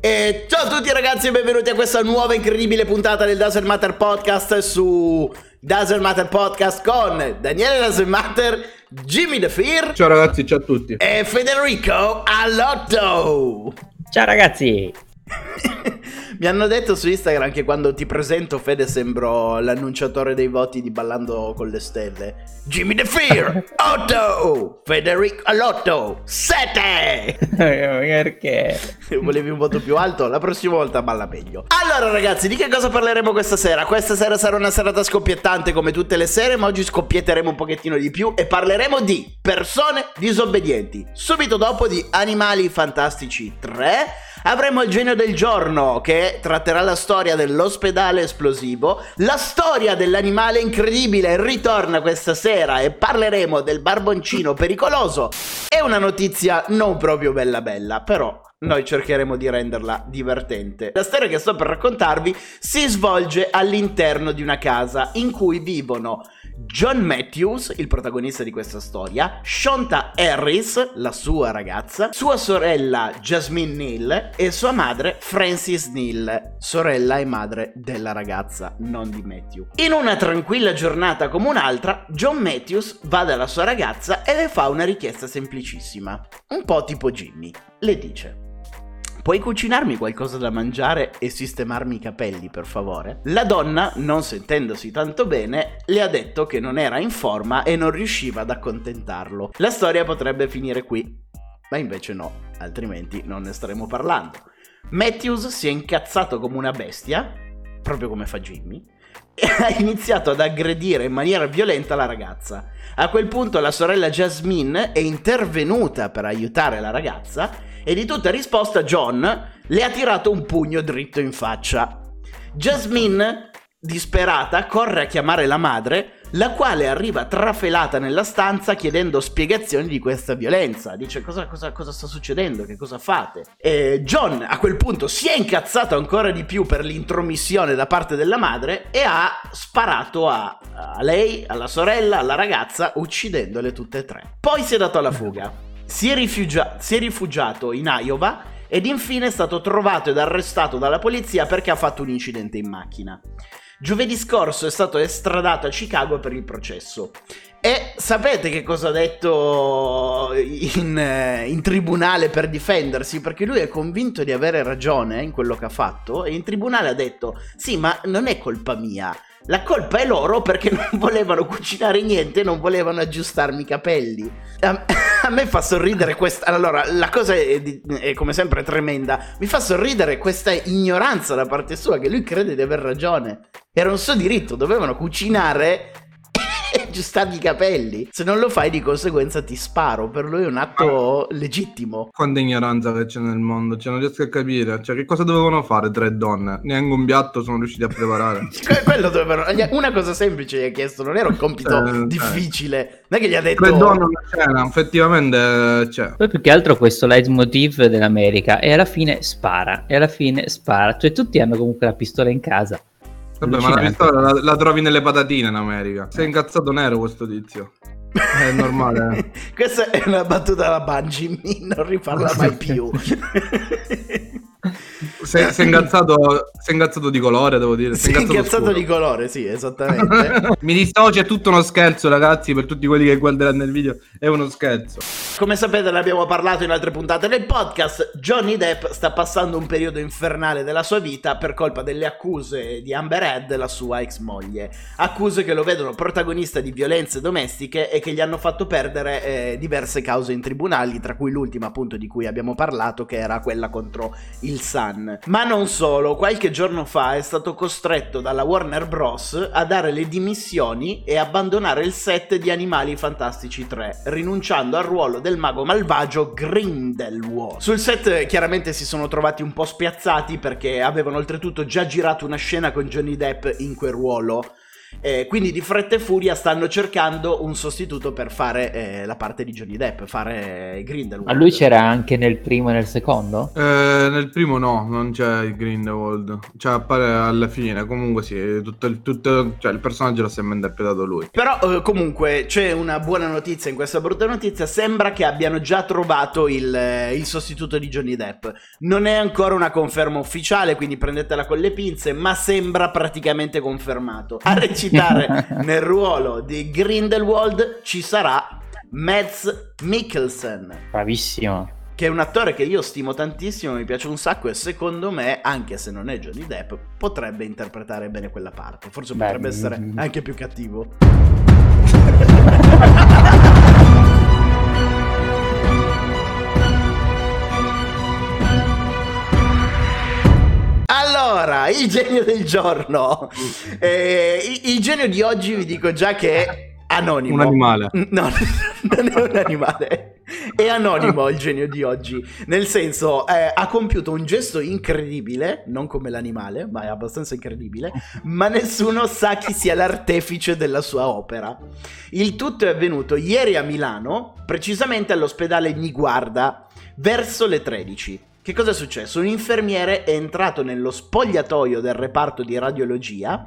E ciao a tutti ragazzi e benvenuti a questa nuova incredibile puntata del Doesn't Matter Podcast su Doesn't Matter Podcast con Daniele Doesn't Matter, Jimmy The Fear Ciao ragazzi, ciao a tutti. e Federico Allotto. Ciao ragazzi! Mi hanno detto su Instagram che quando ti presento Fede sembro l'annunciatore dei voti di Ballando con le Stelle. Jimmy The Fear, Otto, Federico Allotto, 7. Perché? Volevi un voto più alto? La prossima volta balla meglio. Allora ragazzi, di che cosa parleremo questa sera? Questa sera sarà una serata scoppiettante come tutte le sere, ma oggi scoppietteremo un pochettino di più e parleremo di persone disobbedienti. Subito dopo di Animali Fantastici 3 avremo il genio del giorno che tratterà la storia dell'ospedale esplosivo, la storia dell'animale incredibile ritorna questa sera e parleremo del barboncino pericoloso. E una notizia non proprio bella bella, però noi cercheremo di renderla divertente. La storia che sto per raccontarvi si svolge all'interno di una casa in cui vivono John Matthews, il protagonista di questa storia, Shonta Harris, la sua ragazza, sua sorella Jasmine Neal e sua madre Frances Neal, sorella e madre della ragazza, non di Matthew. In una tranquilla giornata come un'altra, John Matthews va dalla sua ragazza e le fa una richiesta semplicissima, un po' tipo Jimmy. Le dice: Puoi cucinarmi qualcosa da mangiare e sistemarmi i capelli, per favore? La donna, non sentendosi tanto bene, le ha detto che non era in forma e non riusciva ad accontentarlo. La storia potrebbe finire qui, ma invece no, altrimenti non ne staremo parlando. Matthews si è incazzato come una bestia, proprio come fa Jimmy, e ha iniziato ad aggredire in maniera violenta la ragazza. A quel punto la sorella Jasmine è intervenuta per aiutare la ragazza e di tutta risposta John le ha tirato un pugno dritto in faccia. Jasmine, disperata, corre a chiamare la madre, la quale arriva trafelata nella stanza chiedendo spiegazioni di questa violenza. Dice cosa, cosa, cosa sta succedendo, che cosa fate? E John a quel punto si è incazzato ancora di più per l'intromissione da parte della madre e ha sparato a, a lei, alla sorella, alla ragazza, uccidendole tutte e tre. Poi si è dato alla fuga. Si è, rifugia- si è rifugiato in Iowa ed infine è stato trovato ed arrestato dalla polizia perché ha fatto un incidente in macchina. Giovedì scorso è stato estradato a Chicago per il processo. E sapete che cosa ha detto in, eh, in, tribunale per difendersi? Perché lui è convinto di avere ragione in quello che ha fatto e in tribunale ha detto sì ma non è colpa mia, la colpa è loro perché non volevano cucinare niente, non volevano aggiustarmi i capelli. A, a me fa sorridere questa. Allora, la cosa è, è, come sempre tremenda. Mi fa sorridere questa ignoranza da parte sua, che lui crede di aver ragione. Era un suo diritto, dovevano cucinare aggiustargli i capelli. Se non lo fai, di conseguenza ti sparo. Per lui è un atto legittimo. Quanta ignoranza che c'è nel mondo, cioè non riesco a capire. Cioè, che cosa dovevano fare tre donne? Neanche un piatto sono riusciti a preparare. Quello dovevano. Una cosa semplice gli ha chiesto, non era un compito cioè, difficile. Non è che gli ha detto. Tre donne una cena, effettivamente c'è. Poi più che altro questo leitmotiv dell'America. E alla fine spara. E alla fine spara. Cioè, tutti hanno comunque la pistola in casa. Vabbè, ma la pistola la, la, trovi nelle patatine in America. Sei incazzato nero questo tizio. È normale. Eh. Questa è una battuta da Bungie, non riparla mai più. Sei, sei, ingazzato, sei ingazzato di colore, devo dire. Sei, sei ingazzato, ingazzato di colore, sì, esattamente. Mi dissocio, è tutto uno scherzo, ragazzi, per tutti quelli che guarderanno il video. È uno scherzo. Come sapete, ne abbiamo parlato in altre puntate del podcast. Johnny Depp sta passando un periodo infernale della sua vita per colpa delle accuse di Amber Heard, la sua ex moglie. Accuse che lo vedono protagonista di violenze domestiche e che gli hanno fatto perdere eh, diverse cause in tribunali, tra cui l'ultima, appunto, di cui abbiamo parlato, che era quella contro il Sun. Ma non solo, qualche giorno fa è stato costretto dalla Warner Bros. a dare le dimissioni e abbandonare il set di Animali Fantastici 3, rinunciando al ruolo del mago malvagio Grindelwald. Sul set chiaramente si sono trovati un po' spiazzati perché avevano oltretutto già girato una scena con Johnny Depp in quel ruolo Eh, quindi di fretta e furia stanno cercando un sostituto per fare eh, la parte di Johnny Depp, fare Grindelwald. Ma lui c'era anche nel primo e nel secondo? Eh, nel primo no, non c'è il Grindelwald. Cioè appare alla fine. Comunque sì, tutto il, tutto, cioè, il personaggio l'ha sempre interpretato lui. Però eh, comunque c'è una buona notizia in questa brutta notizia. Sembra che abbiano già trovato il, eh, il sostituto di Johnny Depp. Non è ancora una conferma ufficiale, quindi prendetela con le pinze, ma sembra praticamente confermato. A recitare nel ruolo di Grindelwald ci sarà Mads Mikkelsen. Bravissimo. Che è un attore che io stimo tantissimo, mi piace un sacco e secondo me, anche se non è Johnny Depp, potrebbe interpretare bene quella parte. Forse Beh, potrebbe essere mm. anche più cattivo. Allora, il genio del giorno. Eh, il, il genio di oggi vi dico già che è anonimo. Un animale. No, non è un animale. È anonimo il genio di oggi. Nel senso, eh, ha compiuto un gesto incredibile, non come l'animale, ma è abbastanza incredibile. Ma nessuno sa chi sia l'artefice della sua opera. Il tutto è avvenuto ieri a Milano, precisamente all'ospedale Niguarda, verso le 13. Che cosa è successo? Un infermiere è entrato nello spogliatoio del reparto di radiologia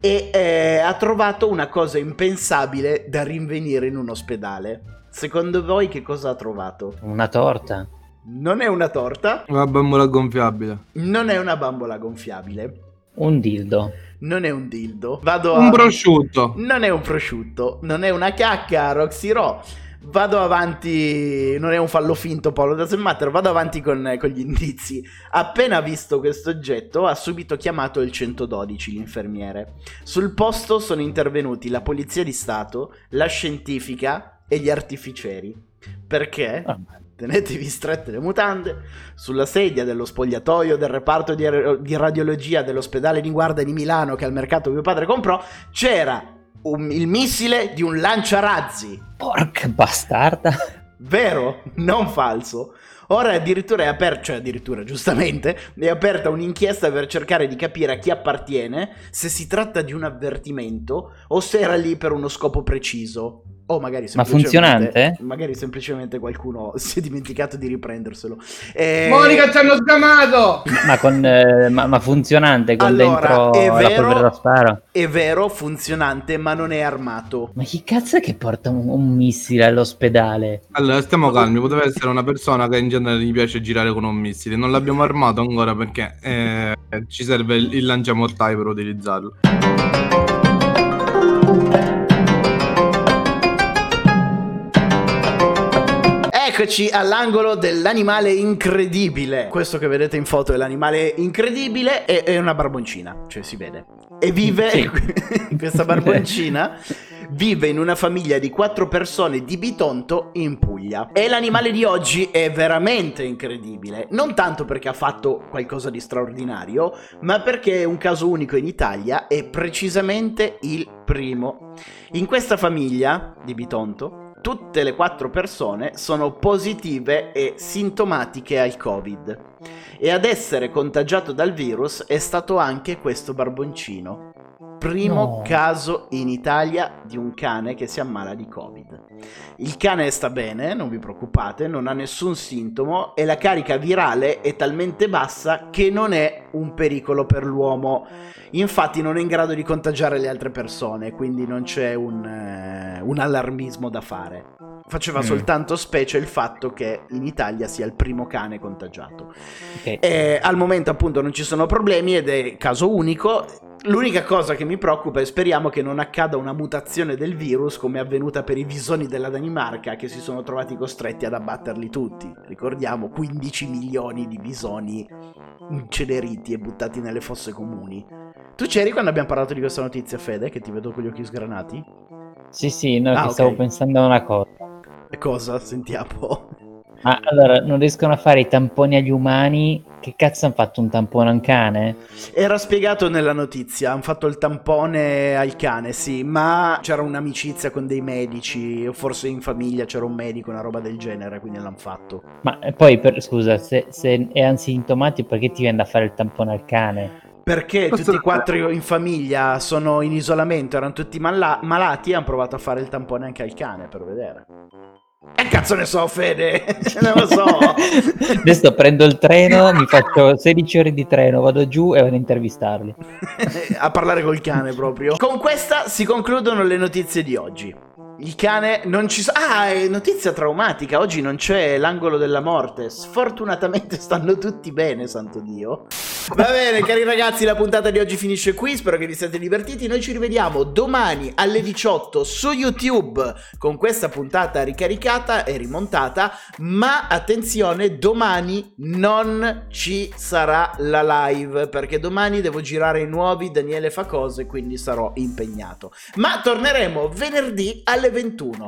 e eh, ha trovato una cosa impensabile da rinvenire in un ospedale. Secondo voi che cosa ha trovato? Una torta. Non è una torta, Una bambola gonfiabile. non è una bambola gonfiabile, Un dildo. non è un dildo. Vado a... Un prosciutto. Non è un prosciutto, non è una cacca Roxy Raw. Vado avanti, non è un fallo finto Paolo da Matter, vado avanti con, con gli indizi. Appena visto questo oggetto ha subito chiamato il 112 l'infermiere. Sul posto sono intervenuti la polizia di Stato, la scientifica e gli artificieri. Perché? Ah, Tenetevi strette le mutande. Sulla sedia dello spogliatoio del reparto di, di radiologia dell'ospedale di guardia di Milano che al mercato mio padre comprò, c'era un- il missile di un lanciarazzi. Porca bastarda. Vero? Non falso. Ora addirittura è aperta, cioè addirittura giustamente, è aperta un'inchiesta per cercare di capire a chi appartiene, se si tratta di un avvertimento o se era lì per uno scopo preciso. O magari Ma semplicemente... funzionante? Magari semplicemente qualcuno si è dimenticato di riprenderselo. Eh, Monica ci hanno sgamato! Ma, con, eh, ma, ma funzionante con Allora, dentro è la vero- polvere da sparo? È vero, funzionante, ma non è armato. Ma chi cazzo è che porta un, un missile all'ospedale? Allora, stiamo calmi. Poteva essere una persona che in genere gli piace girare con un missile. Non l'abbiamo armato ancora perché eh, ci serve il, il lanciamortai per utilizzarlo. Eccoci all'angolo dell'animale incredibile. Questo che vedete in foto è l'animale incredibile e è una barboncina, cioè si vede. E vive Sì. questa barboncina vive in una famiglia di quattro persone di Bitonto in Puglia. E l'animale di oggi è veramente incredibile, non tanto perché ha fatto qualcosa di straordinario, ma perché è un caso unico in Italia e precisamente il primo. In questa famiglia di Bitonto tutte le quattro persone sono positive e sintomatiche al Covid. E ad essere contagiato dal virus è stato anche questo barboncino. Primo No. caso in Italia di un cane che si ammala di Covid. Il cane sta bene, non vi preoccupate, non ha nessun sintomo e la carica virale è talmente bassa che non è un pericolo per l'uomo. Infatti non è in grado di contagiare le altre persone, quindi non c'è un, eh, un allarmismo da fare. Faceva Mm. soltanto specie il fatto che in Italia sia il primo cane contagiato. Ok. E al momento appunto non ci sono problemi ed è caso unico. L'unica cosa che mi preoccupa e speriamo che non accada una mutazione del virus come è avvenuta per i visoni della Danimarca che si sono trovati costretti ad abbatterli tutti. Ricordiamo 15 milioni di visoni inceneriti e buttati nelle fosse comuni. Tu c'eri quando abbiamo parlato di questa notizia, Fede, che ti vedo con gli occhi sgranati? Sì, sì, no, Ah, che ok. stavo pensando a una cosa. E cosa? Sentiamo. Ma allora, non riescono a fare i tamponi agli umani? Che cazzo hanno fatto un tampone a un cane? Era spiegato nella notizia, hanno fatto il tampone al cane, sì, ma c'era un'amicizia con dei medici, o forse in famiglia c'era un medico, una roba del genere, quindi l'hanno fatto. Ma poi, per- scusa, se, se è asintomatico, perché ti viene da fare il tampone al cane? Perché Questo tutti e quattro in famiglia sono in isolamento, erano tutti mala- malati e hanno provato a fare il tampone anche al cane per vedere. E cazzo ne so, Fede? non lo so. Adesso prendo il treno, mi faccio 16 ore di treno, vado giù e vado a intervistarli. a parlare col cane proprio. Con questa si concludono le notizie di oggi. Il cane non ci so- Ah, notizia traumatica. Oggi non c'è l'angolo della morte. Sfortunatamente stanno tutti bene, santo Dio. Va bene, cari ragazzi, la puntata di oggi finisce qui. Spero che vi siate divertiti. Noi ci rivediamo domani alle 18 su YouTube con questa puntata ricaricata e rimontata. Ma attenzione, domani non ci sarà la live perché domani devo girare i nuovi Daniele fa cose, quindi sarò impegnato. Ma torneremo venerdì alle 21.